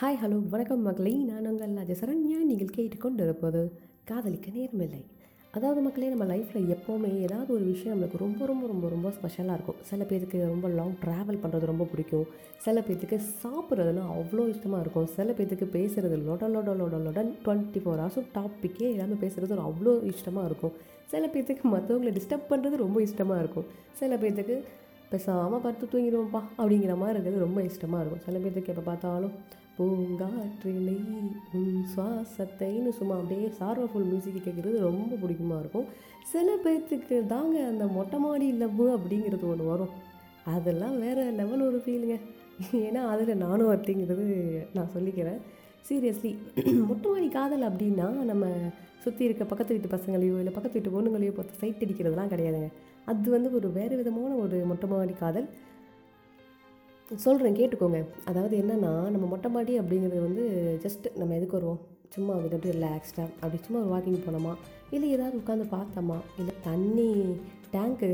Hi hello வணக்கம் மகளே. நான் உங்கள் அஜய் சரண்யா நீங்கள் கேட்டுக்கொண்டு இருப்பது காதலிக்க நேர்மில்லை. அதாவது மக்களே நம்ம லைஃப்பில் எப்போவுமே ஏதாவது ஒரு விஷயம் நம்மளுக்கு ரொம்ப ரொம்ப ரொம்ப ரொம்ப ஸ்பெஷலாக இருக்கும். சில பேருக்கு ரொம்ப லாங் ட்ராவல் பண்ணுறது ரொம்ப பிடிக்கும். சில பேர்த்துக்கு சாப்பிட்றதுனா அவ்வளோ இஷ்டமாக இருக்கும். சில பேர்த்துக்கு பேசுகிறது லொட லொட லொட லொடன் டுவெண்ட்டி ஃபோர் ஹவர்ஸும் டாப்பிக்கே இல்லாமல் பேசுகிறது ஒரு அவ்வளோ இஷ்டமாக இருக்கும். சில பேர்த்துக்கு மற்றவங்களை டிஸ்டர்ப் பண்ணுறது ரொம்ப இஷ்டமாக இருக்கும். சில பேர்த்துக்கு பேசாமல் படுத்து தூங்கிடுவோம்ப்பா அப்படிங்கிற மாதிரி இருக்கிறது ரொம்ப இஷ்டமாக இருக்கும். சில பேர்த்துக்கு எப்போ பார்த்தாலும் பூங்காற்றிலை உன் சுவாசத்தைன்னு சும்மா அப்படியே சார்வஃபுல் மியூசிக் கேட்குறது ரொம்ப பிடிக்குமா இருக்கும். சில பேர்த்துக்கு தாங்க அந்த மொட்டை மாடி லவ் அப்படிங்கிறது ஒன்று வரும். அதெல்லாம் வேறு லெவல் ஒரு ஃபீலுங்க ஏன்னா அதில் நானும் அப்படிங்கிறது நான் சொல்லிக்கிறேன். சீரியஸ்லி மொட்டை மாடி காதல் அப்படின்னா நம்ம சுற்றி இருக்க பக்கத்து வீட்டு பசங்களையோ இல்லை பக்கத்து வீட்டு பொண்ணுங்களையோ பார்த்து சைட் அடிக்கிறதுலாம் கிடையாதுங்க. அது வந்து ஒரு வேறு விதமான ஒரு மொட்டை மாடி காதல். சொல்கிறேன் கேட்டுக்கோங்க. அதாவது என்னென்னா நம்ம மொட்டை மாடி அப்படிங்கிறது வந்து ஜஸ்ட் நம்ம எதுக்கு வருவோம்? சும்மா வந்துட்டு ரிலாக்ஸ்டாக அப்படி சும்மா ஒரு வாக்கிங் போனோமா? இல்லை ஏதாவது உட்காந்து பார்த்தோமா? இல்லை தண்ணி டேங்க்கு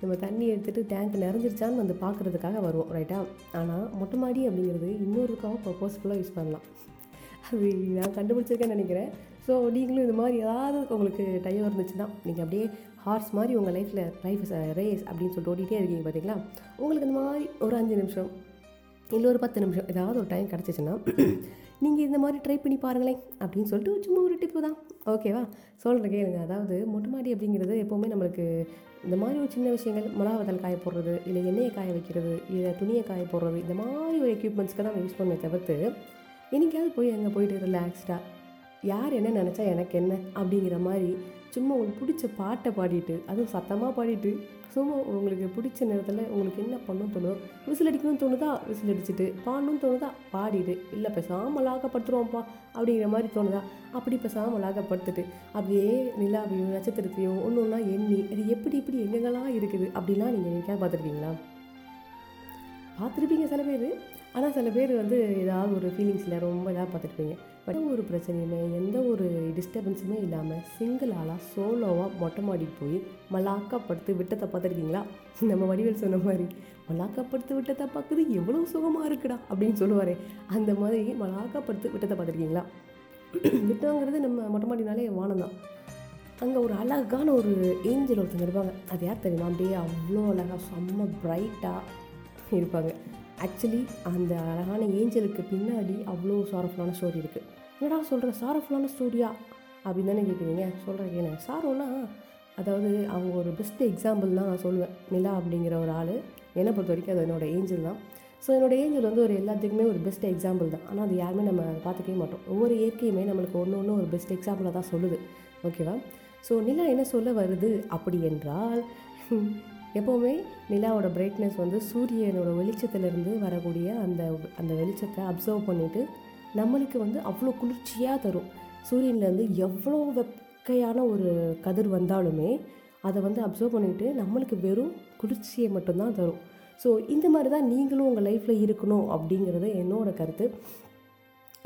நம்ம தண்ணி எடுத்துகிட்டு டேங்க் நிறைஞ்சிருச்சான்னு வந்து பார்க்குறதுக்காக வருவோம் ரைட்டா ஆனால் மொட்டை மாடி அப்படிங்கிறது இன்னொருக்காக பர்பஸ்ஃபுல்லாக யூஸ் பண்ணலாம். அது நான் கண்டுபிடிச்சிருக்கேன்னு நினைக்கிறேன். ஸோ நீங்களும் இது மாதிரி ஏதாவது உங்களுக்கு டைம் இருந்துச்சுன்னா நீங்கள் அப்படியே ஹார்ஸ் மாதிரி உங்கள் லைஃப்பில் லைஃப் ரேஸ் அப்படின்னு சொல்லிட்டு ஓடிட்டே இருக்கீங்க பார்த்தீங்களா உங்களுக்கு இந்த மாதிரி ஒரு அஞ்சு நிமிஷம் இல்லை ஒரு பத்து நிமிஷம் ஏதாவது ஒரு டைம் கிடச்சிச்சின்னா நீங்கள் இந்த மாதிரி ட்ரை பண்ணி பாருங்களேன் அப்படின்னு சொல்லிட்டு சும்மா ஒரு டிப்பு தான். ஓகேவா சொல்கிறேன் கேளுங்க. அதாவது மொட்டை மாடி அப்படிங்கிறது எப்போவுமே நம்மளுக்கு இந்த மாதிரி ஒரு சின்ன விஷயங்கள் மிளகாவத்தல் காய போடுறது இல்லை எண்ணெயை காய வைக்கிறது இல்லை துணியை காய போடுறது இந்த மாதிரி ஒரு எக்யூப்மெண்ட்ஸ்க்கு தான் நம்ம யூஸ் பண்ண தவிர்த்து என்னைக்காவது போய் அங்கே போயிட்டு ரிலாக்ஸ்டாக யார் என்ன நினச்சா எனக்கு என்ன அப்படிங்கிற மாதிரி சும்மா உங்களுக்கு பிடிச்ச பாட்டை பாடிட்டு அதுவும் சத்தமாக பாடிட்டு சும்மா உங்களுக்கு பிடிச்ச நேரத்தில் உங்களுக்கு என்ன பண்ணணும் தோணுதோ விசில் அடிக்கணும்னு தோணுதா விசில் அடிச்சுட்டு பாடணும்னு தோணுதா பாடிட்டு இல்லை பேசாமலாகப்படுத்துருவோம்ப்பா அப்படிங்கிற மாதிரி தோணுதா அப்படி பேசாமலாகப்படுத்துட்டு அப்படியே நிலாவையும் நட்சத்திரத்தையும் ஒன்று ஒன்றா எண்ணி அது எப்படி இப்படி எங்கெங்கெல்லாம் இருக்குது அப்படிலாம் நீங்கள் என்னைக்காவது பார்த்துருக்கீங்களா பார்த்துருப்பீங்க சில பேர். ஆனால் சில பேர் வந்து ஏதாவது ஒரு ஃபீலிங்ஸில் ரொம்ப இதாக பார்த்துருப்பீங்க. பட் ஒரு பிரச்சனையுமே எந்த ஒரு டிஸ்டர்பன்ஸுமே இல்லாமல் சிங்கிள் ஆளாக சோலோவாக மொட்டை மாடிக்கு போய் மலாக்கப்படுத்து விட்டத்தை பார்த்துருக்கீங்களா? நம்ம வடிவேல் சொன்ன மாதிரி மலாக்கப்படுத்து விட்டத்தை பார்க்குறது எவ்வளோ சுகமாக இருக்குடா அப்படின்னு சொல்லுவார். அந்த மாதிரி மலாக்கப்படுத்து விட்டத்தை பார்த்துருக்கீங்களா? விட்டோங்கிறது நம்ம மொட்டை மாடினாலே வானம் தான். அங்கே ஒரு அழகான ஒரு ஏஞ்சல் ஒருத்தங்க இருப்பாங்க. அது யார் தெரியுமா? அப்படியே அவ்வளோ அழகாக செம்ம பிரைட்டாக இருப்பாங்க. ஆக்சுவலி அந்த அழகான ஏஞ்சலுக்கு பின்னாடி அவ்வளோ சாரஃபுல்லான ஸ்டோரி இருக்குது என்னடா சொல்கிற சாரஃபுல்லான ஸ்டோரியா அப்படின்னு தானே கேட்குறீங்க சொல்கிறேன் என்ன சாரோன்னா அதாவது அவங்க ஒரு பெஸ்ட் எக்ஸாம்பிள் தான் நான் சொல்லுவேன். நிலா அப்படிங்கிற ஒரு ஆள். என்னை பொறுத்த வரைக்கும் அது என்னோடய ஏஞ்சல் தான். ஸோ என்னோடய ஏஞ்சல் வந்து ஒரு எல்லாத்துக்குமே ஒரு பெஸ்ட் எக்ஸாம்பிள் தான். ஆனால் அது யாருமே நம்ம பார்த்துக்கவே மாட்டோம். ஒவ்வொரு இயற்கையுமே நம்மளுக்கு ஒன்று ஒன்று ஒரு பெஸ்ட் எக்ஸாம்பிளாக தான் சொல்லுது. ஓகேவா ஸோ நிலா என்ன சொல்ல வருது? அப்படி என்றால் எப்போவுமே நிலாவோட பிரைட்னஸ் வந்து சூரியனோட வெளிச்சத்திலேருந்து வரக்கூடிய அந்த அந்த வெளிச்சத்தை அப்சர்வ் பண்ணிவிட்டு நம்மளுக்கு வந்து அவ்வளோ குளிர்ச்சியாக தரும். சூரியன்லேருந்து எவ்வளோ வெக்கையான ஒரு கதிர் வந்தாலுமே அதை வந்து அப்சர்வ் பண்ணிவிட்டு நம்மளுக்கு வெறும் குளிர்ச்சியை மட்டும்தான் தரும். ஸோ இந்த மாதிரி தான் நீங்களும் உங்கள் லைஃப்பில் இருக்கணும் அப்படிங்கிறது என்னோடய கருத்து.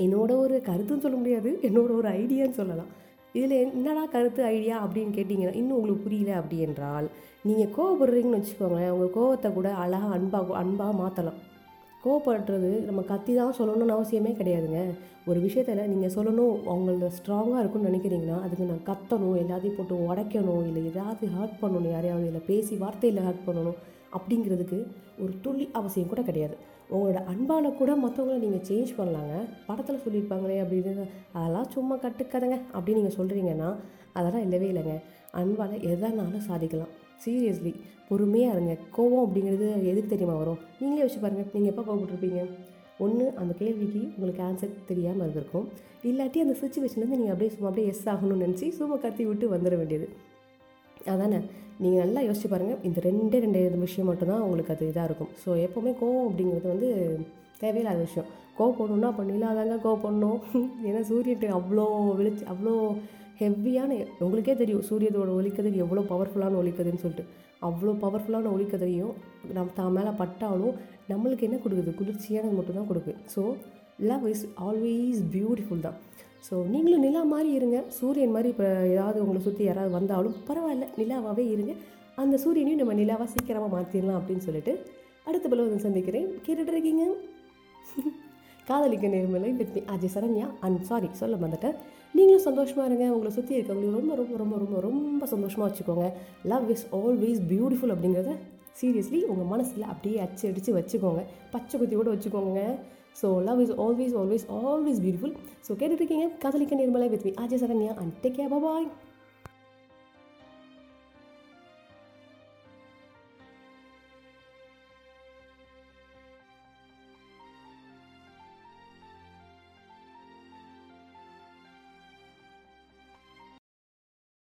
என்னோட ஒரு கருத்துன்னு சொல்ல முடியாது என்னோட ஒரு ஐடியான்னு சொல்லலாம். இதில் என்னடா கருத்து ஐடியா அப்படின்னு கேட்டிங்கன்னா இன்னும் உங்களுக்கு புரியல அப்படி என்றால் நீங்கள் கோவப்படுறீங்கன்னு வச்சுக்கோங்களேன் உங்கள் கோவத்தை கூட அழகாக அன்பாக அன்பாக மாற்றலாம் கோவப்படுறது நம்ம கத்தி தான் சொல்லணும்னு அவசியமே கிடையாதுங்க. ஒரு விஷயத்தில் நீங்கள் சொல்லணும் அவங்கள ஸ்ட்ராங்காக இருக்கும்னு நினைக்கிறீங்கன்னா அதுக்கு நான் கத்தணும் எல்லாத்தையும் போட்டு உடைக்கணும் இல்லை ஏதாவது ஹர்ட் பண்ணணும் யாரையாவது இல்லை பேசி வார்த்தையில் ஹர்ட் பண்ணணும் அப்படிங்கிறதுக்கு ஒரு துள்ளி அவசியம் கூட கிடையாது. உங்களோட அன்பால் கூட மற்றவங்கள நீங்கள் சேஞ்ச் பண்ணலாங்க. படத்தில் சொல்லியிருப்பாங்களே அப்படின்னு அதெல்லாம் சும்மா கட்டுக்கதைங்க அப்படின்னு நீங்கள் சொல்கிறீங்கன்னா அதெல்லாம் இல்லவே இல்லைங்க. அன்பால் எதனாலும் சாதிக்கலாம். சீரியஸ்லி பொறுமையாக இருங்க. கோவம் அப்படிங்கிறது எதுக்கு தெரியுமா வரும்? நீங்களே வச்சு பாருங்கள் நீங்கள் எப்போ கோவப்பட்டிருப்பீங்க? ஒன்று அந்த கேள்விக்கு உங்களுக்கு ஆன்சர் தெரியாமல் இருந்திருக்கும். இல்லாட்டி அந்த சுச்சுவேஷன்லேருந்து நீங்கள் அப்படியே சும்மா அப்படியே எஸ் ஆகணும்னு நினச்சி சும்மா கத்தி விட்டு வந்துட வேண்டியது. அதானே? நீங்கள் நல்லா யோசிச்சு பாருங்கள் இந்த ரெண்டே ரெண்டு விஷயம் மட்டும்தான் உங்களுக்கு அது இதாக இருக்கும். ஸோ எப்போவுமே கோவம் அப்படிங்கிறது வந்து தேவையில்லாத விஷயம். கோவப்படணும்னா அப்போ நிலாதாங்க கோவப்படணும் ஏன்னா சூரியன்ட்டு அவ்வளோ வெளிச்சு அவ்வளோ ஹெவியான உங்களுக்கே தெரியும். சூரியத்தோட ஒலிக்கதிரி எவ்வளோ பவர்ஃபுல்லான ஒலிக்கதுன்னு சொல்லிட்டு. அவ்வளோ பவர்ஃபுல்லான ஒலிக்கதிரியும் நம்ம தான் மேலே பட்டாலும் நம்மளுக்கு என்ன கொடுக்குது? குளிர்ச்சியானது மட்டும்தான் கொடுக்குது. So love is always beautiful தான். ஸோ நீங்களும் நிலா மாதிரி இருங்க. சூரியன் மாதிரி இப்போ ஏதாவது உங்களை சுற்றி யாராவது வந்தாலும் பரவாயில்ல நிலாவாகவே இருங்க. அந்த சூரியனையும் நம்ம நிலாவாக சீக்கிரமாக மாற்றிடலாம் அப்படின்னு சொல்லிட்டு அடுத்த பிள்ளை வந்து சந்திக்கிறேன். கேட்டுட்ருக்கீங்க காதலிக்க நேர்மலை with me Ajay Saranya. And sorry சொல்ல வந்துட்டேன் நீங்களும் சந்தோஷமாக இருங்க. உங்களை சுற்றி இருக்கவங்களையும் ரொம்ப ரொம்ப ரொம்ப ரொம்ப ரொம்ப சந்தோஷமாக வச்சுக்கோங்க. லவ் இஸ் ஆல்வேஸ் பியூட்டிஃபுல் அப்படிங்கிறத சீரியஸ்லி உங்கள் மனசில் அப்படியே அச்சு அடித்து வச்சுக்கோங்க. பச்சை குத்தி கூட வச்சுக்கோங்க. So love is always always always beautiful so கேட்டுட்ருக்கீங்க காதலிக்க நேர்மலை with me Ajay Saranya and take care bye